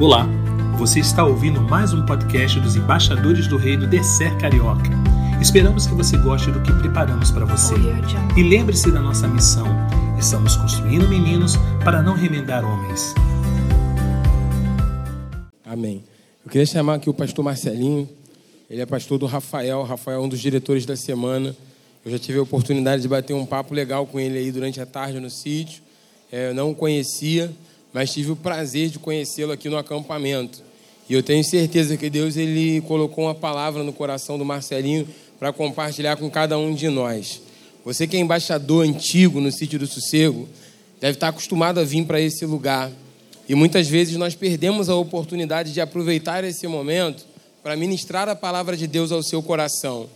Olá, você está ouvindo mais um podcast dos embaixadores do Reino Descer Carioca. Esperamos que você goste do que preparamos para você. E lembre-se da nossa missão: estamos construindo meninos para não remendar homens. Amém. Eu queria chamar aqui o pastor Marcelinho. Ele é pastor do Rafael. Rafael é um dos diretores da semana. Eu já tive a oportunidade de bater um papo legal com ele aí durante a tarde no sítio. É, eu não o conhecia, mas tive o prazer de conhecê-lo aqui no acampamento. E eu tenho certeza que Deus ele colocou uma palavra no coração do Marcelinho para compartilhar com cada um de nós. Você que é embaixador antigo no sítio do Sossego, deve estar acostumado a vir para esse lugar. E muitas vezes nós perdemos a oportunidade de aproveitar esse momento para ministrar a palavra de Deus ao seu coração.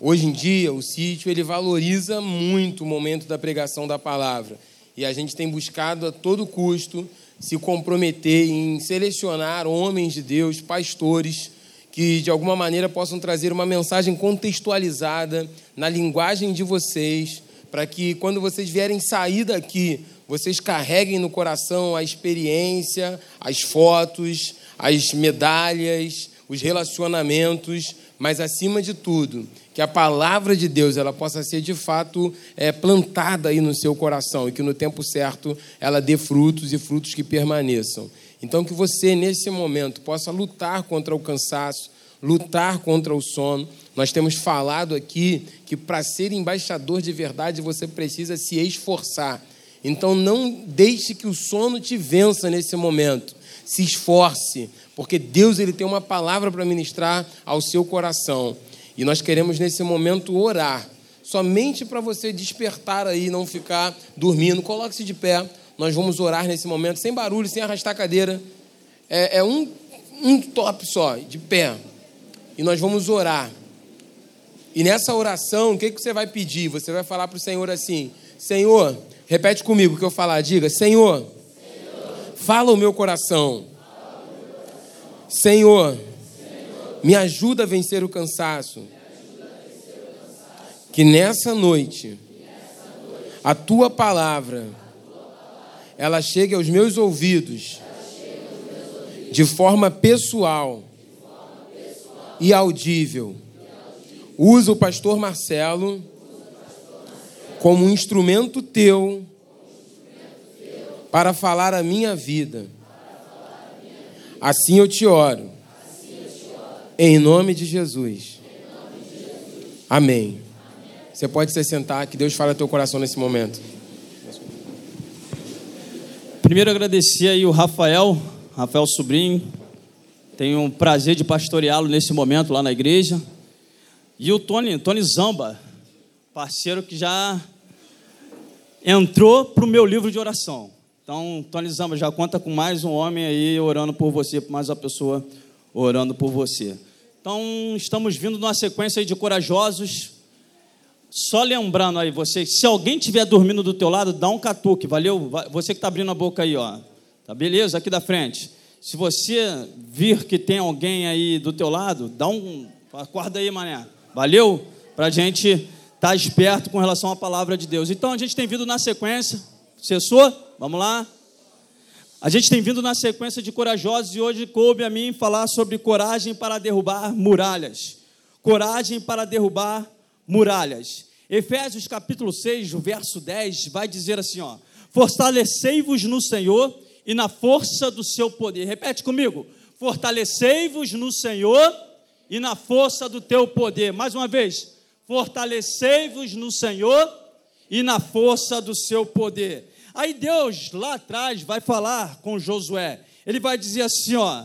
Hoje em dia, o sítio ele valoriza muito o momento da pregação da palavra. E a gente tem buscado a todo custo se comprometer em selecionar homens de Deus, pastores, que de alguma maneira possam trazer uma mensagem contextualizada na linguagem de vocês, para que quando vocês vierem sair daqui, vocês carreguem no coração a experiência, as fotos, as medalhas, os relacionamentos, mas acima de tudo, que a palavra de Deus ela possa ser de fato é, plantada aí no seu coração e que no tempo certo ela dê frutos e frutos que permaneçam. Então que você nesse momento possa lutar contra o cansaço, lutar contra o sono. Nós temos falado aqui que para ser embaixador de verdade você precisa se esforçar. Então não deixe que o sono te vença nesse momento. Se esforce, porque Deus ele tem uma palavra para ministrar ao seu coração. E nós queremos nesse momento orar, somente para você despertar aí, não ficar dormindo. Coloque-se de pé. Nós vamos orar nesse momento, sem barulho, sem arrastar a cadeira. É, é um, um top só, de pé. E nós vamos orar. E nessa oração, o que, que você vai pedir? Você vai falar para o Senhor assim: Senhor, repete comigo o que eu falar, diga: Senhor, Senhor fala o meu coração. Senhor, me ajuda a vencer o cansaço. Que nessa noite, a tua palavra, ela chegue aos meus ouvidos de forma pessoal e audível. Usa o pastor Marcelo como um instrumento teu para falar a minha vida. Assim eu te oro em nome de Jesus. Amém. Você pode se sentar, que Deus fala no teu coração nesse momento. Primeiro agradecer aí o Rafael, Rafael Sobrinho. Tenho o prazer de pastoreá-lo nesse momento lá na igreja. E o Tony, Tony Zamba, parceiro que já entrou para o meu livro de oração. Então, Tony Zamba já conta com mais um homem aí orando por você, mais uma pessoa orando por você. Então, estamos vindo numa sequência de corajosos. Só lembrando aí, você, se alguém estiver dormindo do teu lado, dá um catuque, valeu? Você que está abrindo a boca aí, ó. Tá beleza? Aqui da frente. Se você vir que tem alguém aí do teu lado, dá um. Acorda aí, mané. Valeu? Para a gente estar tá esperto com relação à palavra de Deus. Então, a gente tem vindo na sequência. Cessou? Vamos lá? A gente tem vindo na sequência de corajosos e hoje coube a mim falar sobre coragem para derrubar muralhas. Coragem para derrubar muralhas. Efésios capítulo 6, verso 10, vai dizer assim, ó: Fortalecei-vos no Senhor e na força do seu poder. Repete comigo. Fortalecei-vos no Senhor e na força do teu poder. Mais uma vez. Fortalecei-vos no Senhor e na força do seu poder. Aí Deus lá atrás vai falar com Josué. Ele vai dizer assim, ó: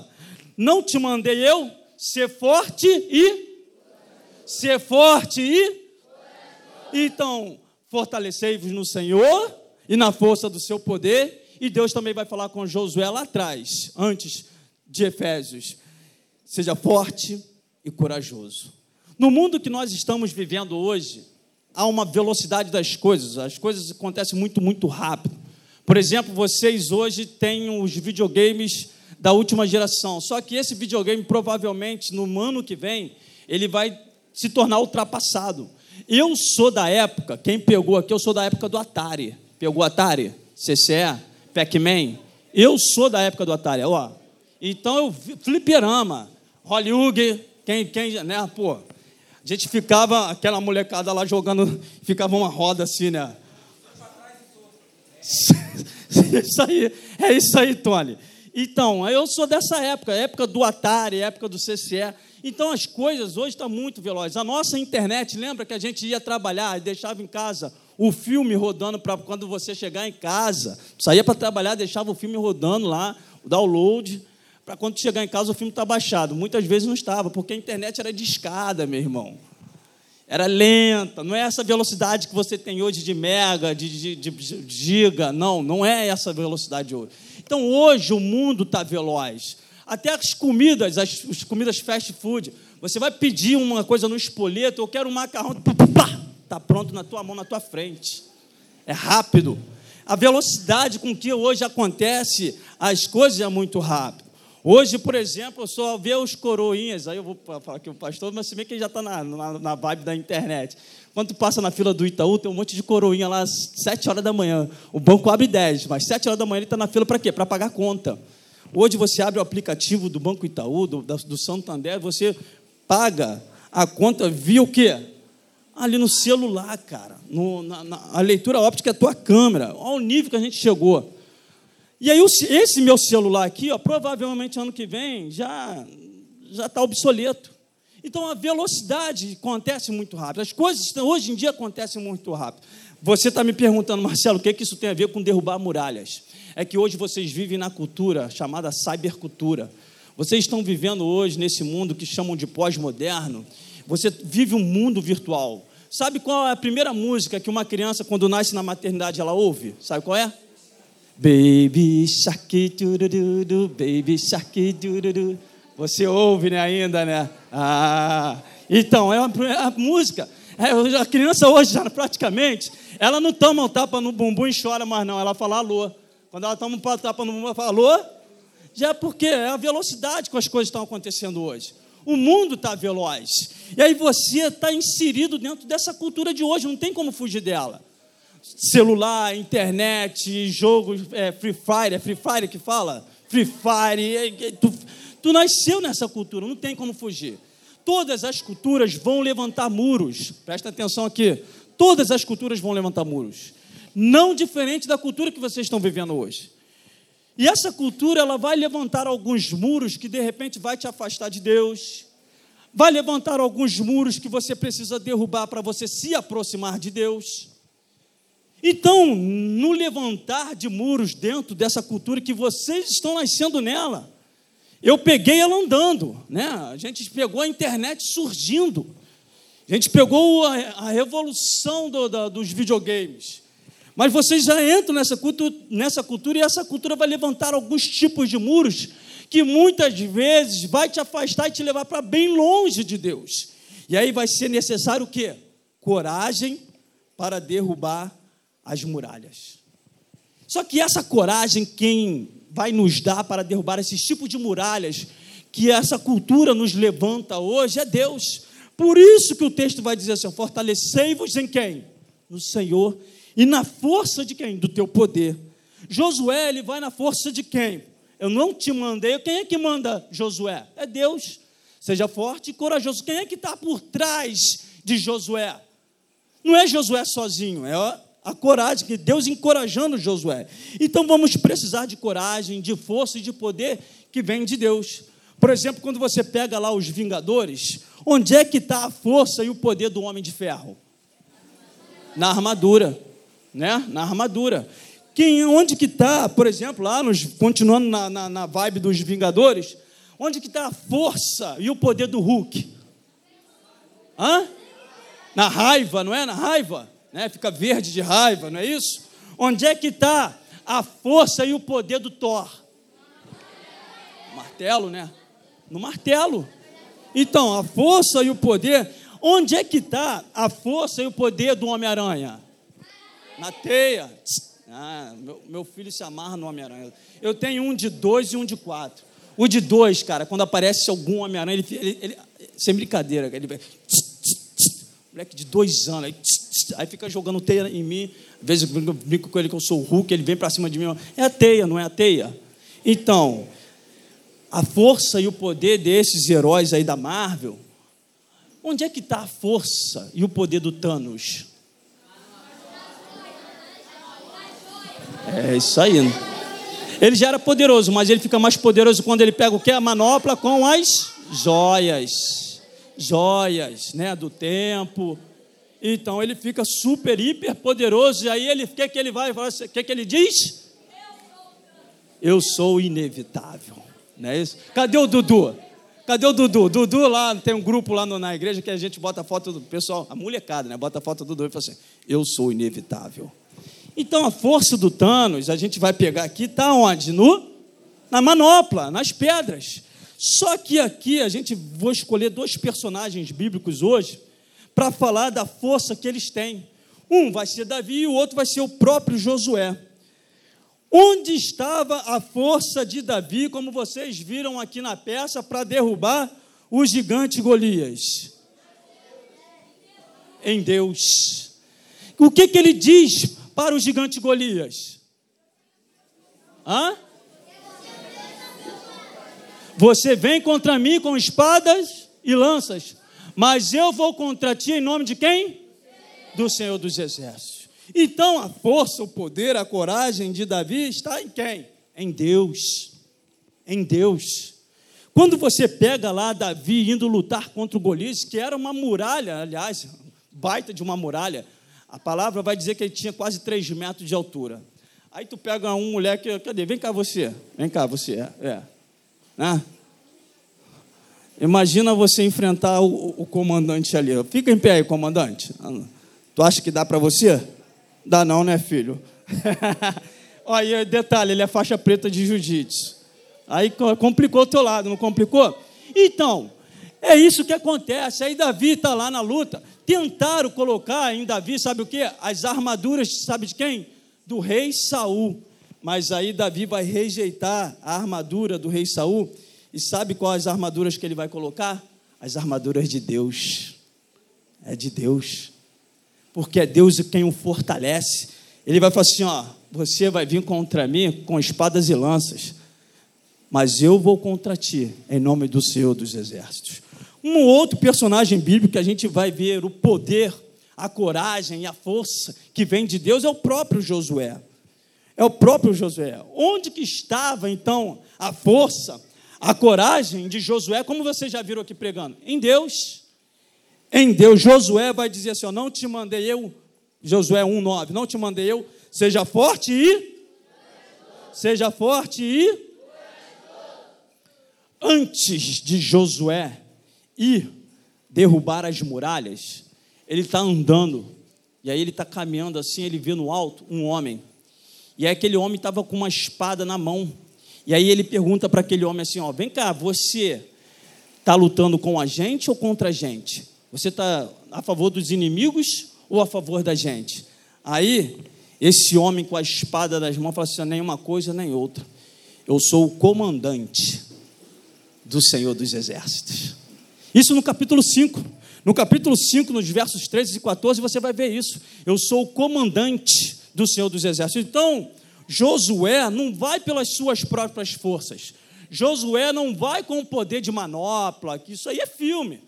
Não te mandei eu ser forte e ser forte e então fortalecei-vos no Senhor e na força do seu poder. E Deus também vai falar com Josué lá atrás, antes de Efésios. Seja forte e corajoso. No mundo que nós estamos vivendo hoje, há uma velocidade das coisas, as coisas acontecem muito, muito rápido. Por exemplo, vocês hoje têm os videogames da última geração, só que esse videogame provavelmente no ano que vem ele vai se tornar ultrapassado. Eu sou da época, quem pegou aqui, eu sou da época do Atari. Pegou Atari? CCE? Pac-Man? Eu sou da época do Atari. Ó, Então eu fliperama, Hollywood, quem, quem, né, pô. A gente ficava, aquela molecada lá jogando, ficava uma roda assim, né? isso aí, é isso aí, Tony. Então, eu sou dessa época, época do Atari, época do CCE. Então, as coisas hoje estão muito velozes. A nossa internet, lembra que a gente ia trabalhar e deixava em casa o filme rodando para quando você chegar em casa. Saía para trabalhar, deixava o filme rodando lá, o download, para quando chegar em casa o filme está baixado. Muitas vezes não estava, porque a internet era de escada, meu irmão. Era lenta, não é essa velocidade que você tem hoje de mega, de, de, de giga, não, não é essa velocidade hoje. Então hoje o mundo está veloz. Até as comidas, as, as, comidas fast food. Você vai pedir uma coisa no espoleto, eu quero um macarrão, está pronto na tua mão, na tua frente. É rápido. A velocidade com que hoje acontece as coisas é muito rápido. Hoje, por exemplo, eu só vê os coroinhas, aí eu vou falar que o pastor, mas se bem que ele já está na, na, na, vibe da internet. Quando tu passa na fila do Itaú, tem um monte de coroinha lá às 7 horas da manhã. O banco abre 10, mas 7 horas da manhã ele está na fila para quê? Para pagar conta. Hoje você abre o aplicativo do Banco Itaú, do, do Santander, você paga a conta via o quê? ali no celular, cara. No, na, na, a leitura óptica é a tua câmera. Olha o nível que a gente chegou. E aí, esse meu celular aqui, ó, provavelmente ano que vem já já está obsoleto. Então a velocidade acontece muito rápido. As coisas hoje em dia acontecem muito rápido. Você está me perguntando, Marcelo, o que, é que isso tem a ver com derrubar muralhas? É que hoje vocês vivem na cultura chamada cybercultura. Vocês estão vivendo hoje nesse mundo que chamam de pós-moderno. Você vive um mundo virtual. Sabe qual é a primeira música que uma criança, quando nasce na maternidade, ela ouve? Sabe qual é? Baby Shark, dururu, Baby Shark, dururu. Você ouve, né, ainda, né? Ah, então, é uma, é a música. É, a criança hoje, já, praticamente, ela não toma um tapa no bumbum e chora mais, não. Ela fala alô. Quando ela toma um tapa no bumbum, ela fala alô. Já é porque é a velocidade que as coisas estão acontecendo hoje. O mundo está veloz. E aí você está inserido dentro dessa cultura de hoje, não tem como fugir dela. Celular, internet, jogo, é, Free Fire, é Free Fire que fala? Free Fire, é, é, tu, tu nasceu nessa cultura, não tem como fugir. Todas as culturas vão levantar muros, presta atenção aqui. Todas as culturas vão levantar muros. Não diferente da cultura que vocês estão vivendo hoje. E essa cultura ela vai levantar alguns muros que de repente vai te afastar de Deus. Vai levantar alguns muros que você precisa derrubar para você se aproximar de Deus. Então, no levantar de muros dentro dessa cultura que vocês estão nascendo nela, eu peguei ela andando, né? A gente pegou a internet surgindo, a gente pegou a, a revolução do, da, dos videogames. Mas vocês já entram nessa cultura, nessa cultura e essa cultura vai levantar alguns tipos de muros que muitas vezes vai te afastar e te levar para bem longe de Deus. E aí vai ser necessário o quê? Coragem para derrubar as muralhas. Só que essa coragem, quem vai nos dar para derrubar esses tipos de muralhas que essa cultura nos levanta hoje é Deus. Por isso que o texto vai dizer assim: fortalecei-vos em quem? No Senhor e na força de quem? Do teu poder. Josué, ele vai na força de quem? Eu não te mandei. Quem é que manda Josué? É Deus. Seja forte e corajoso. Quem é que está por trás de Josué? Não é Josué sozinho, é a coragem, que Deus encorajando Josué. Então vamos precisar de coragem, de força e de poder que vem de Deus. Por exemplo, quando você pega lá os Vingadores, onde é que está a força e o poder do Homem de Ferro? Na armadura né? Na armadura. Quem, onde que está, por exemplo, lá, nos, continuando na, na, na vibe dos Vingadores, onde que está a força e o poder do Hulk? Hã? Na raiva, não é? Na raiva, né? Fica verde de raiva, não é isso? Onde é que está a força e o poder do Thor? Martelo, né? No martelo. Então, a força e o poder. Onde é que está a força e o poder do Homem-Aranha? Na teia. Ah, meu, meu filho se amarra no Homem-Aranha. Eu tenho um de dois e um de quatro. O de dois, cara, quando aparece algum Homem-Aranha, ele, ele, ele, sem brincadeira, ele vai. Moleque de dois anos, aí, aí fica jogando teia em mim. Às vezes eu brinco com ele que eu sou o Hulk, ele vem para cima de mim. É a teia, não é a teia? Então, a força e o poder desses heróis aí da Marvel, onde é que está a força e o poder do Thanos? É isso aí. Ele já era poderoso, mas ele fica mais poderoso quando ele pega o que? A manopla com as joias. Joias, né? Do tempo. Então ele fica super, hiper poderoso. E aí ele, o que, que ele vai? O que, que ele diz? Eu sou inevitável. Não é isso? Cadê o Dudu? Cadê o Dudu? Dudu lá, tem um grupo lá no, na igreja que a gente bota a foto do pessoal, a molecada, né? Bota a foto do Dudu e fala assim: Eu sou inevitável. Então a força do Thanos, a gente vai pegar aqui, está onde? No, na manopla, nas pedras. Só que aqui a gente vou escolher dois personagens bíblicos hoje para falar da força que eles têm. Um vai ser Davi e o outro vai ser o próprio Josué. Onde estava a força de Davi, como vocês viram aqui na peça, para derrubar o gigante Golias? Em Deus. O que, que ele diz para o gigante Golias? Hã? Você vem contra mim com espadas e lanças, mas eu vou contra ti em nome de quem? Do Senhor dos Exércitos. Então a força, o poder, a coragem de Davi está em quem? Em Deus. Em Deus. Quando você pega lá Davi indo lutar contra o Golias, que era uma muralha, aliás, baita de uma muralha, a palavra vai dizer que ele tinha quase 3 metros de altura. Aí tu pega um moleque, cadê? Vem cá você. Vem cá você. É. Né? Imagina você enfrentar o, o, comandante ali. Fica em pé aí, comandante. Tu acha que dá para você? Dá não, né, filho? Olha, detalhe, ele é faixa preta de jiu-jitsu. Aí complicou o teu lado, não complicou? Então, é isso que acontece. Aí Davi está lá na luta. Tentaram colocar em Davi, sabe o que? As armaduras, sabe de quem? Do rei Saul. Mas aí Davi vai rejeitar a armadura do rei Saul. E sabe quais armaduras que ele vai colocar? As armaduras de Deus. É de Deus. Porque é Deus quem o fortalece. Ele vai falar assim: ó, você vai vir contra mim com espadas e lanças, mas eu vou contra ti, em nome do Senhor dos Exércitos. Um outro personagem bíblico que a gente vai ver o poder, a coragem e a força que vem de Deus é o próprio Josué. É o próprio Josué. Onde que estava então a força, a coragem de Josué, como vocês já viram aqui pregando? Em Deus. Em Deus, Josué vai dizer assim: não te mandei eu, Josué 1,9, não te mandei eu, seja forte e. Seja forte e. Antes de Josué ir derrubar as muralhas, ele está andando, e aí ele está caminhando assim, ele vê no alto um homem, e aí aquele homem estava com uma espada na mão, e aí ele pergunta para aquele homem assim: ó, vem cá, você está lutando com a gente ou contra a gente? Você está a favor dos inimigos ou a favor da gente? Aí, esse homem com a espada nas mãos fala assim: nem uma coisa nem outra. Eu sou o comandante do Senhor dos Exércitos. Isso no capítulo 5. No capítulo 5, nos versos 13 e 14, você vai ver isso. Eu sou o comandante do Senhor dos Exércitos. Então, Josué não vai pelas suas próprias forças. Josué não vai com o poder de manopla, que isso aí é filme.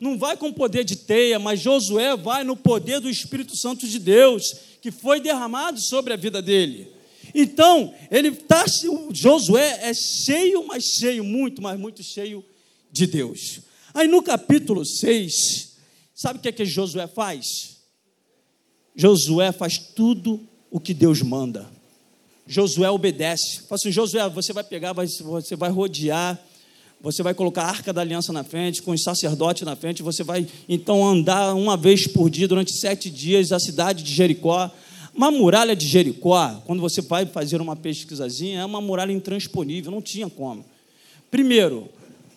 Não vai com o poder de teia, mas Josué vai no poder do Espírito Santo de Deus, que foi derramado sobre a vida dele. Então, ele tá, Josué é cheio, mas cheio, muito, mas muito cheio de Deus. Aí no capítulo 6, sabe o que é que Josué faz? Josué faz tudo o que Deus manda. Josué obedece. Fala assim, Josué, você vai pegar, você vai rodear, você vai colocar a arca da aliança na frente, com os sacerdotes na frente, você vai então andar uma vez por dia, durante sete dias, a cidade de Jericó. Uma muralha de Jericó, quando você vai fazer uma pesquisazinha, é uma muralha intransponível, não tinha como. Primeiro,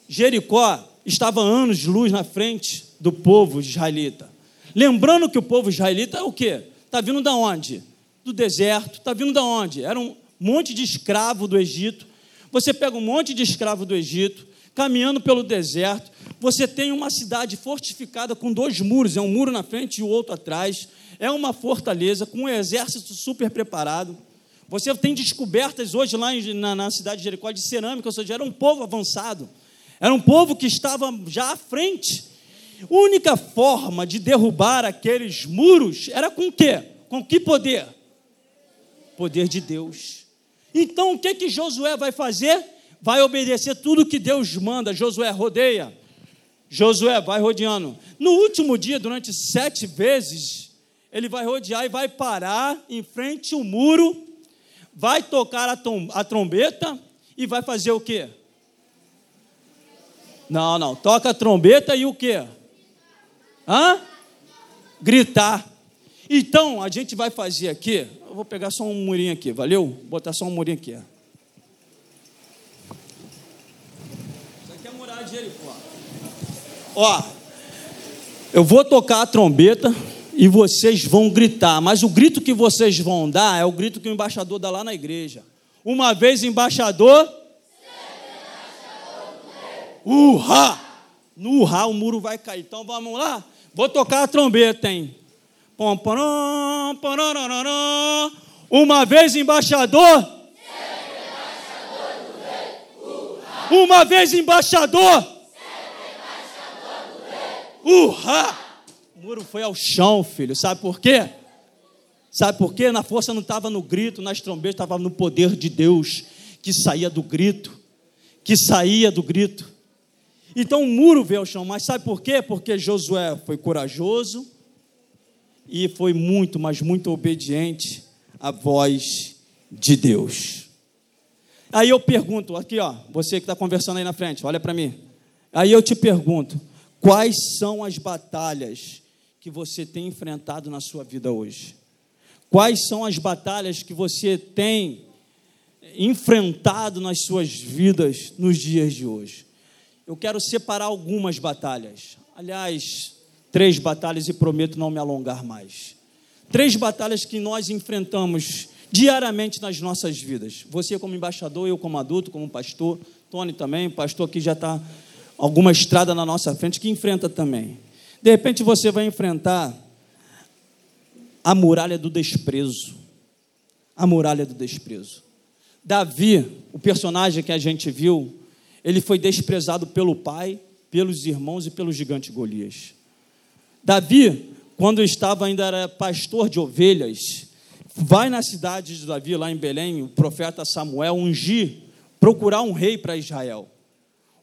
Jericó estava anos de luz na frente do povo israelita. Lembrando que o povo israelita é o quê? Está vindo da onde? Do deserto. Está vindo da onde? Era um monte de escravo do Egito. Você pega um monte de escravo do Egito, caminhando pelo deserto. Você tem uma cidade fortificada com dois muros, é um muro na frente e o outro atrás. É uma fortaleza com um exército super preparado. Você tem descobertas hoje lá na, na cidade de Jericó de cerâmica, ou seja, era um povo avançado. Era um povo que estava já à frente. Única forma de derrubar aqueles muros era com quê? Com que poder? Poder de Deus. Então o que que Josué vai fazer? Vai obedecer tudo que Deus manda. Josué rodeia. Josué vai rodeando. No último dia, durante sete vezes, ele vai rodear e vai parar em frente ao muro, vai tocar a, a trombeta e vai fazer o quê? Não, não. Toca a trombeta e o quê? Hã? Gritar. Então, a gente vai fazer aqui. Eu vou pegar só um murinho aqui, valeu? Vou botar só um murinho aqui. Isso aqui é muralha de Jericó. Ó, eu vou tocar a trombeta e vocês vão gritar, mas o grito que vocês vão dar é o grito que o embaixador dá lá na igreja. Uma vez embaixador. Urra! No urra o muro vai cair. Então vamos lá? Vou tocar a trombeta, hein? Uma vez embaixador. Uma vez embaixador. Urra! O muro foi ao chão, filho. Sabe por quê? Sabe por quê? Na força não estava no grito, nas trombetas, estava no poder de Deus que saía do grito. Que saía do grito. Então o muro veio ao chão, mas sabe por quê? Porque Josué foi corajoso e foi muito, mas muito obediente à voz de Deus. Aí eu pergunto, aqui ó, você que está conversando aí na frente, olha para mim. Aí eu te pergunto, quais são as batalhas que você tem enfrentado na sua vida hoje? Quais são as batalhas que você tem enfrentado nas suas vidas nos dias de hoje? Eu quero separar algumas batalhas. Aliás, três batalhas e prometo não me alongar mais. Três batalhas que nós enfrentamos diariamente nas nossas vidas. Você como embaixador, eu como adulto, como pastor, Tony também, pastor que já está alguma estrada na nossa frente que enfrenta também. De repente você vai enfrentar a muralha do desprezo. A muralha do desprezo. Davi, o personagem que a gente viu, ele foi desprezado pelo pai, pelos irmãos e pelo gigante Golias. Davi, quando estava ainda era pastor de ovelhas, vai na cidade de Davi, lá em Belém, o profeta Samuel ungir, procurar um rei para Israel.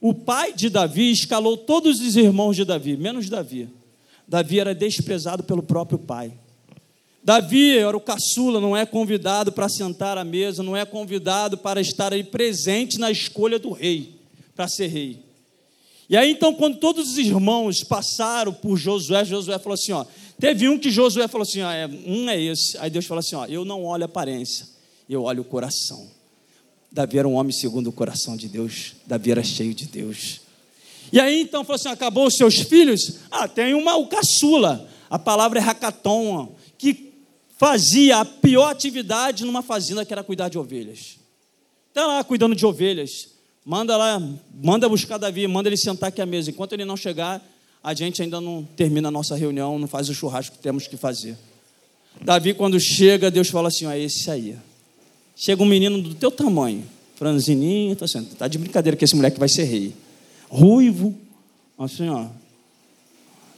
O pai de Davi escalou todos os irmãos de Davi, menos Davi. Davi era desprezado pelo próprio pai. Davi era o caçula, não é convidado para sentar à mesa, não é convidado para estar aí presente na escolha do rei para ser rei. E aí então, quando todos os irmãos passaram por Josué, Josué falou assim: ó, teve um que Josué falou assim: ó, é, um é esse. Aí Deus falou assim: ó, eu não olho a aparência, eu olho o coração. Davi era um homem segundo o coração de Deus, Davi era cheio de Deus. E aí então falou assim: acabou os seus filhos? Ah, tem uma, o caçula, a palavra é hackathon, que fazia a pior atividade numa fazenda que era cuidar de ovelhas. Está lá cuidando de ovelhas. Manda lá, manda buscar Davi, manda ele sentar aqui à mesa. Enquanto ele não chegar, a gente ainda não termina a nossa reunião, não faz o churrasco que temos que fazer. Davi, quando chega, Deus fala assim: é esse aí. Chega um menino do teu tamanho, franzininho, tá, assim, tá de brincadeira que esse moleque vai ser rei. Ruivo, assim, ó.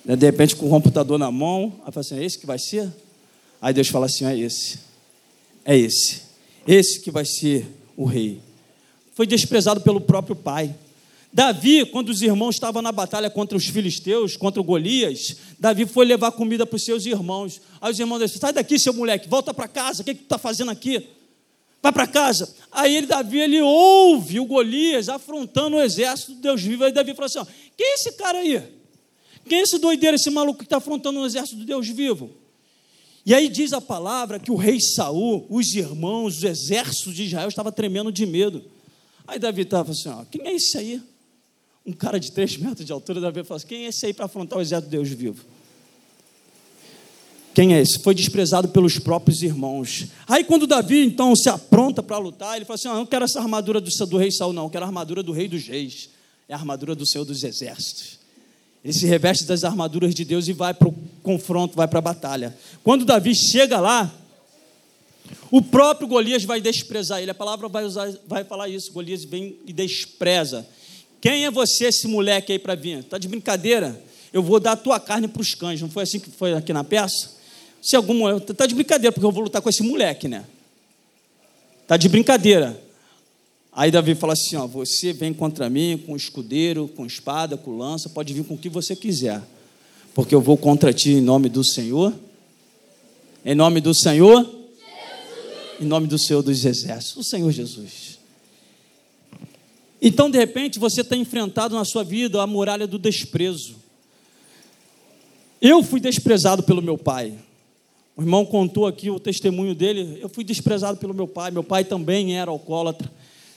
De repente, com o computador na mão, aí fala assim: é esse que vai ser? Aí Deus fala assim: é esse. É esse. Esse que vai ser o rei foi desprezado pelo próprio pai. Davi, quando os irmãos estavam na batalha contra os filisteus, contra o Golias, Davi foi levar comida para os seus irmãos. Aí os irmãos disseram: sai daqui, seu moleque, volta para casa, o que, que tu está fazendo aqui? Vai para casa. Aí ele, Davi, ele ouve o Golias afrontando o exército de Deus vivo. Aí Davi falou assim: quem é esse cara aí? Quem é esse doideiro, esse maluco que está afrontando o exército de Deus vivo? E aí diz a palavra que o rei Saul, os irmãos, os exércitos de Israel estavam tremendo de medo. Aí Davi estava assim: ó, quem é esse aí? Um cara de três metros de altura. Davi falou assim: quem é esse aí para afrontar o exército de Deus vivo? Quem é esse? Foi desprezado pelos próprios irmãos. Aí, quando Davi então se apronta para lutar, ele fala assim: ah, não quero essa armadura do, do rei Saul, não, eu quero a armadura do rei dos reis, é a armadura do Senhor dos exércitos. Ele se reveste das armaduras de Deus e vai para o confronto, vai para a batalha. Quando Davi chega lá, O próprio Golias vai desprezar ele. A palavra vai, usar, vai falar isso. Golias vem e despreza. Quem é você, esse moleque aí para vir? Está de brincadeira? Eu vou dar a tua carne para os cães. Não foi assim que foi aqui na peça? Se algum. Está de brincadeira, porque eu vou lutar com esse moleque, né? Está de brincadeira. Aí Davi fala assim: ó, você vem contra mim com escudeiro, com espada, com lança, pode vir com o que você quiser, porque eu vou contra ti em nome do Senhor. Em nome do Senhor. Em nome do Senhor dos Exércitos, o Senhor Jesus. Então, de repente, você está enfrentado na sua vida a muralha do desprezo. Eu fui desprezado pelo meu pai. O irmão contou aqui o testemunho dele. Eu fui desprezado pelo meu pai. Meu pai também era alcoólatra.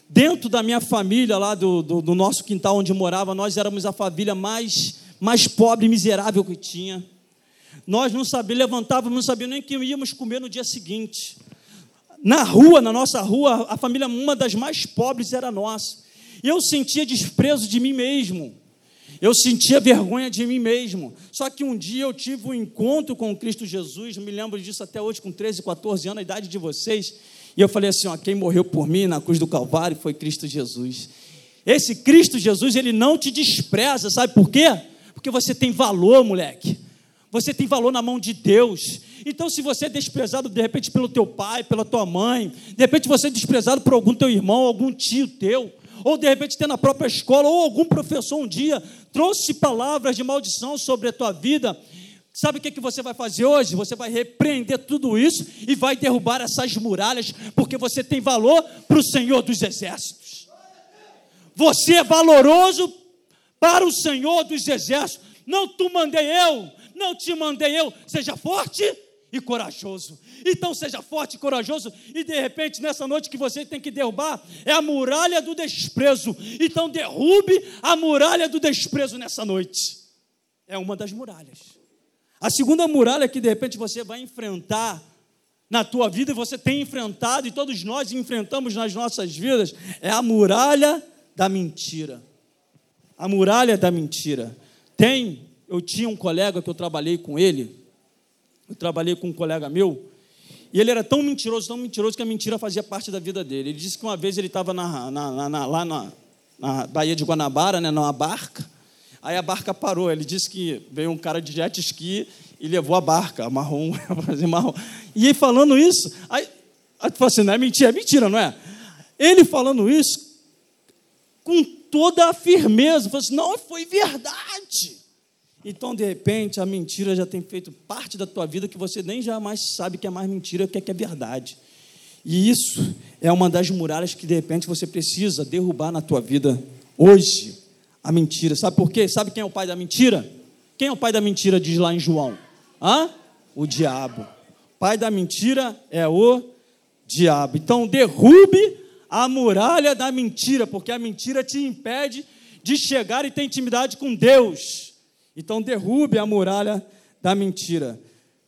Dentro da minha família, lá do, do, do nosso quintal onde morava, nós éramos a família mais, mais pobre e miserável que tinha. Nós não sabíamos, levantávamos, não sabíamos nem o que íamos comer no dia seguinte. Na rua, na nossa rua, a família, uma das mais pobres era nossa. E eu sentia desprezo de mim mesmo. Eu sentia vergonha de mim mesmo. Só que um dia eu tive um encontro com Cristo Jesus, me lembro disso até hoje, com 13, 14 anos, a idade de vocês. E eu falei assim: ó, quem morreu por mim na cruz do Calvário foi Cristo Jesus. Esse Cristo Jesus, ele não te despreza, sabe por quê? Porque você tem valor, moleque. Você tem valor na mão de Deus. Então, se você é desprezado de repente pelo teu pai, pela tua mãe, de repente você é desprezado por algum teu irmão, algum tio teu, ou de repente tem na própria escola, ou algum professor um dia trouxe palavras de maldição sobre a tua vida, Sabe o que, que você vai fazer hoje? Você vai repreender tudo isso e vai derrubar essas muralhas, porque você tem valor para o Senhor dos Exércitos. Você é valoroso para o Senhor dos Exércitos. Não tu mandei eu, não te mandei eu. Seja forte e corajoso. Então seja forte e corajoso. E de repente, nessa noite que você tem que derrubar, é a muralha do desprezo. Então derrube a muralha do desprezo nessa noite. É uma das muralhas. A segunda muralha que de repente você vai enfrentar na tua vida, e você tem enfrentado, e todos nós enfrentamos nas nossas vidas, é a muralha da mentira. A muralha da mentira. Tem, eu tinha um colega que eu trabalhei com ele, eu trabalhei com um colega meu, e ele era tão mentiroso, tão mentiroso, que a mentira fazia parte da vida dele. Ele disse que uma vez ele estava lá na, na Baía de Guanabara, né, numa barca, Aí a barca parou. Ele disse que veio um cara de jet ski e levou a barca, amarrou um, amarrou. E aí falando isso, aí, aí tu fala assim, não é mentira, é mentira, não é? Ele falando isso, com toda a firmeza, falou assim, não, foi verdade. Então, de repente, a mentira já tem feito parte da tua vida que você nem jamais sabe que é mais mentira, que é que é verdade. E isso é uma das muralhas que, de repente, você precisa derrubar na tua vida hoje a mentira. Sabe por quê? Sabe quem é o pai da mentira? Quem é o pai da mentira, diz lá em João? Hã? O diabo. Pai da mentira é o diabo. Então derrube a muralha da mentira, porque a mentira te impede de chegar e ter intimidade com Deus. Então derrube a muralha da mentira.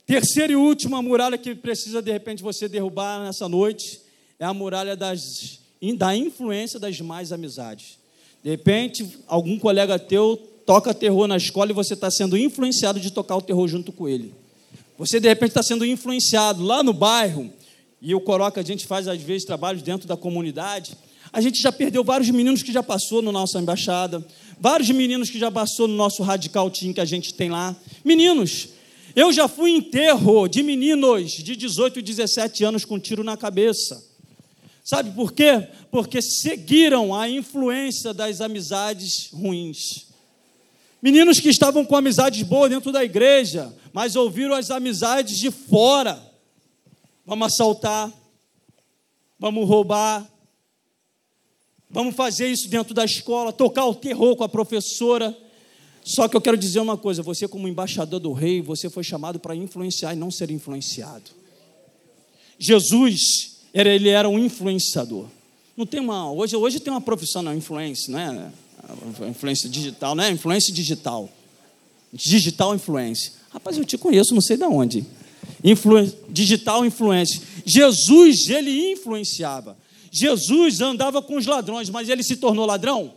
Terceira e última muralha que precisa de repente você derrubar nessa noite é a muralha das, da influência das mais amizades. De repente, algum colega teu toca terror na escola e você está sendo influenciado de tocar o terror junto com ele. Você, de repente, está sendo influenciado lá no bairro, e o Coroca, a gente faz, às vezes, trabalhos dentro da comunidade. A gente já perdeu vários meninos que já passou na nossa embaixada, vários meninos que já passou no nosso radical team que a gente tem lá. Meninos, eu já fui enterro de meninos de 18 e 17 anos com tiro na cabeça. Sabe por quê? Porque seguiram a influência das amizades ruins. Meninos que estavam com amizades boas dentro da igreja, mas ouviram as amizades de fora. Vamos assaltar, vamos roubar, vamos fazer isso dentro da escola, tocar o terror com a professora. Só que eu quero dizer uma coisa: você, como embaixador do rei, você foi chamado para influenciar e não ser influenciado. Jesus era, ele era um influenciador. Não tem uma, hoje, hoje tem uma profissão na influência, né? Influência digital, né? Influência digital. Digital influência. Rapaz, eu te conheço, não sei de onde. Influ, digital influência. Jesus, ele influenciava. Jesus andava com os ladrões, mas ele se tornou ladrão?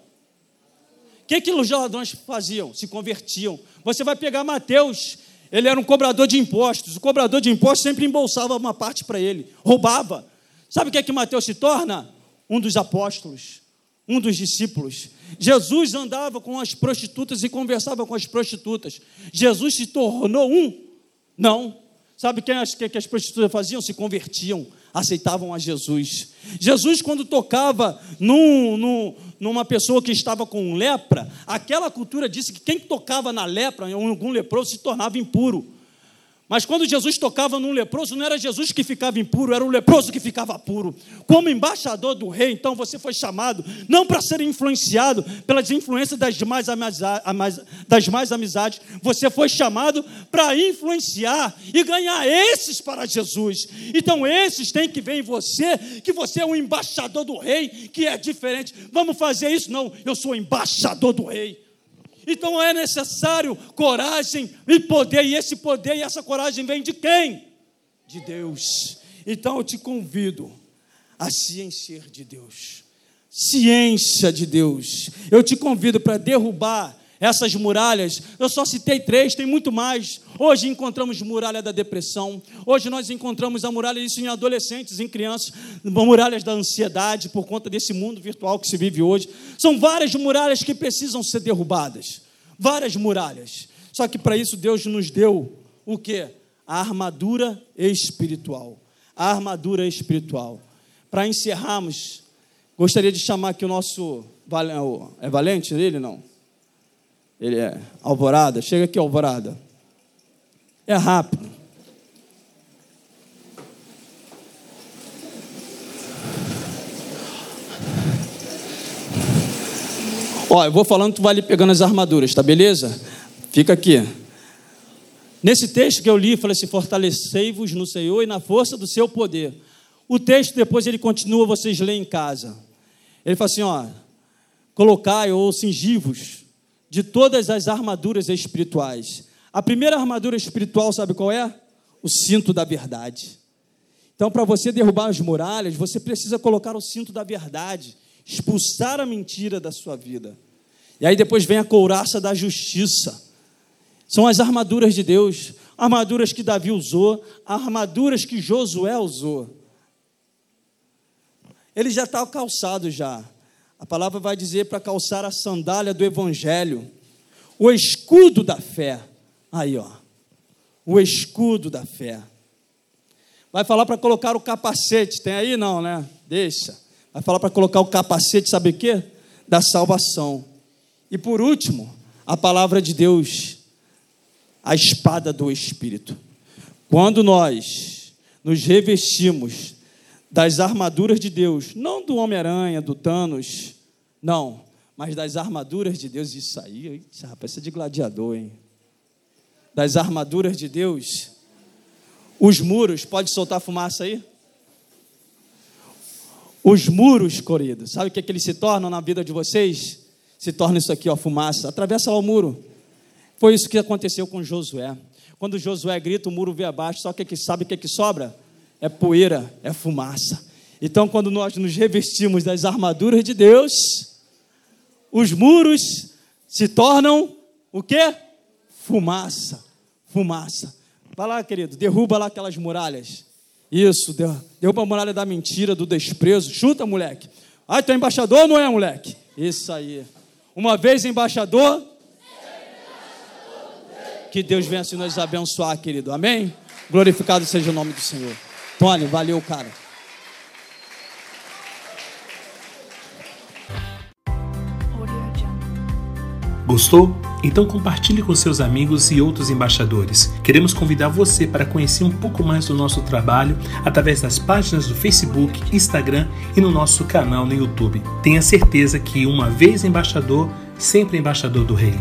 O que, que os ladrões faziam? Se convertiam. Você vai pegar Mateus Ele era um cobrador de impostos. O cobrador de impostos sempre embolsava uma parte para ele, roubava. Sabe o que é que Mateus se torna? Um dos apóstolos, um dos discípulos. Jesus andava com as prostitutas e conversava com as prostitutas. Jesus se tornou um? Não. Sabe o que, que, que as prostitutas faziam? Se convertiam, aceitavam a Jesus. Jesus, quando tocava num, num, numa pessoa que estava com lepra, aquela cultura disse que quem tocava na lepra, em algum leproso, se tornava impuro. Mas quando Jesus tocava num leproso, não era Jesus que ficava impuro, era o leproso que ficava puro. Como embaixador do rei, então você foi chamado não para ser influenciado pelas influências das mais, amizades, das mais amizades, você foi chamado para influenciar e ganhar esses para Jesus. Então esses têm que ver em você que você é um embaixador do rei, que é diferente. Vamos fazer isso? Não, eu sou embaixador do rei. Então é necessário coragem e poder, e esse poder e essa coragem vem de quem? De Deus. Então eu te convido a se encher de Deus. Ciência de Deus. Eu te convido para derrubar essas muralhas. Eu só citei três, tem muito mais. Hoje encontramos muralha da depressão. Hoje nós encontramos a muralha isso em adolescentes, em crianças, muralhas da ansiedade por conta desse mundo virtual que se vive hoje. São várias muralhas que precisam ser derrubadas. Várias muralhas. Só que para isso Deus nos deu o que? A armadura espiritual. A armadura espiritual. Para encerrarmos, gostaria de chamar aqui o nosso é valente ele não? Ele é Alvorada. Chega aqui, Alvorada. É rápido. Ó, eu vou falando, tu vai ali pegando as armaduras, tá beleza? Fica aqui. Nesse texto que eu li, falei assim: fortalecei-vos no Senhor e na força do seu poder. O texto depois ele continua, vocês leem em casa. Ele fala assim: ó, colocai ou cingivos de todas as armaduras espirituais. A primeira armadura espiritual, sabe qual é? O cinto da verdade. Então, para você derrubar as muralhas, você precisa colocar o cinto da verdade, expulsar a mentira da sua vida. E aí depois vem a couraça da justiça. São as armaduras de Deus, armaduras que Davi usou, armaduras que Josué usou. Ele já está calçado já. A palavra vai dizer para calçar a sandália do evangelho, o escudo da fé. Aí, ó. O escudo da fé. Vai falar para colocar o capacete. Tem aí não, né? Deixa. Vai falar para colocar o capacete, sabe o quê? Da salvação. E por último, a palavra de Deus, a espada do Espírito. Quando nós nos revestimos das armaduras de Deus, não do Homem-Aranha, do Thanos, não, mas das armaduras de Deus, isso aí, rapaz, isso é de gladiador, hein? Das armaduras de Deus, os muros, pode soltar fumaça aí? Os muros, querido, sabe o que, é que eles se tornam na vida de vocês? Se torna isso aqui, ó, fumaça. Atravessa lá o muro. Foi isso que aconteceu com Josué. Quando Josué grita, o muro vem abaixo, só que, que sabe o que, que sobra? É poeira, é fumaça. Então, quando nós nos revestimos das armaduras de Deus, os muros se tornam o quê? Fumaça, fumaça. Vai lá, querido, derruba lá aquelas muralhas. Isso, derruba a muralha da mentira, do desprezo. Chuta, moleque. Ah, tu é embaixador ou não é, moleque? Isso aí. Uma vez embaixador, que Deus venha assim nos abençoar, querido. Amém? Glorificado seja o nome do Senhor. Tony, valeu, cara. Gostou? Então compartilhe com seus amigos e outros embaixadores. Queremos convidar você para conhecer um pouco mais do nosso trabalho através das páginas do Facebook, Instagram e no nosso canal no YouTube. Tenha certeza que uma vez embaixador, sempre embaixador do Rei.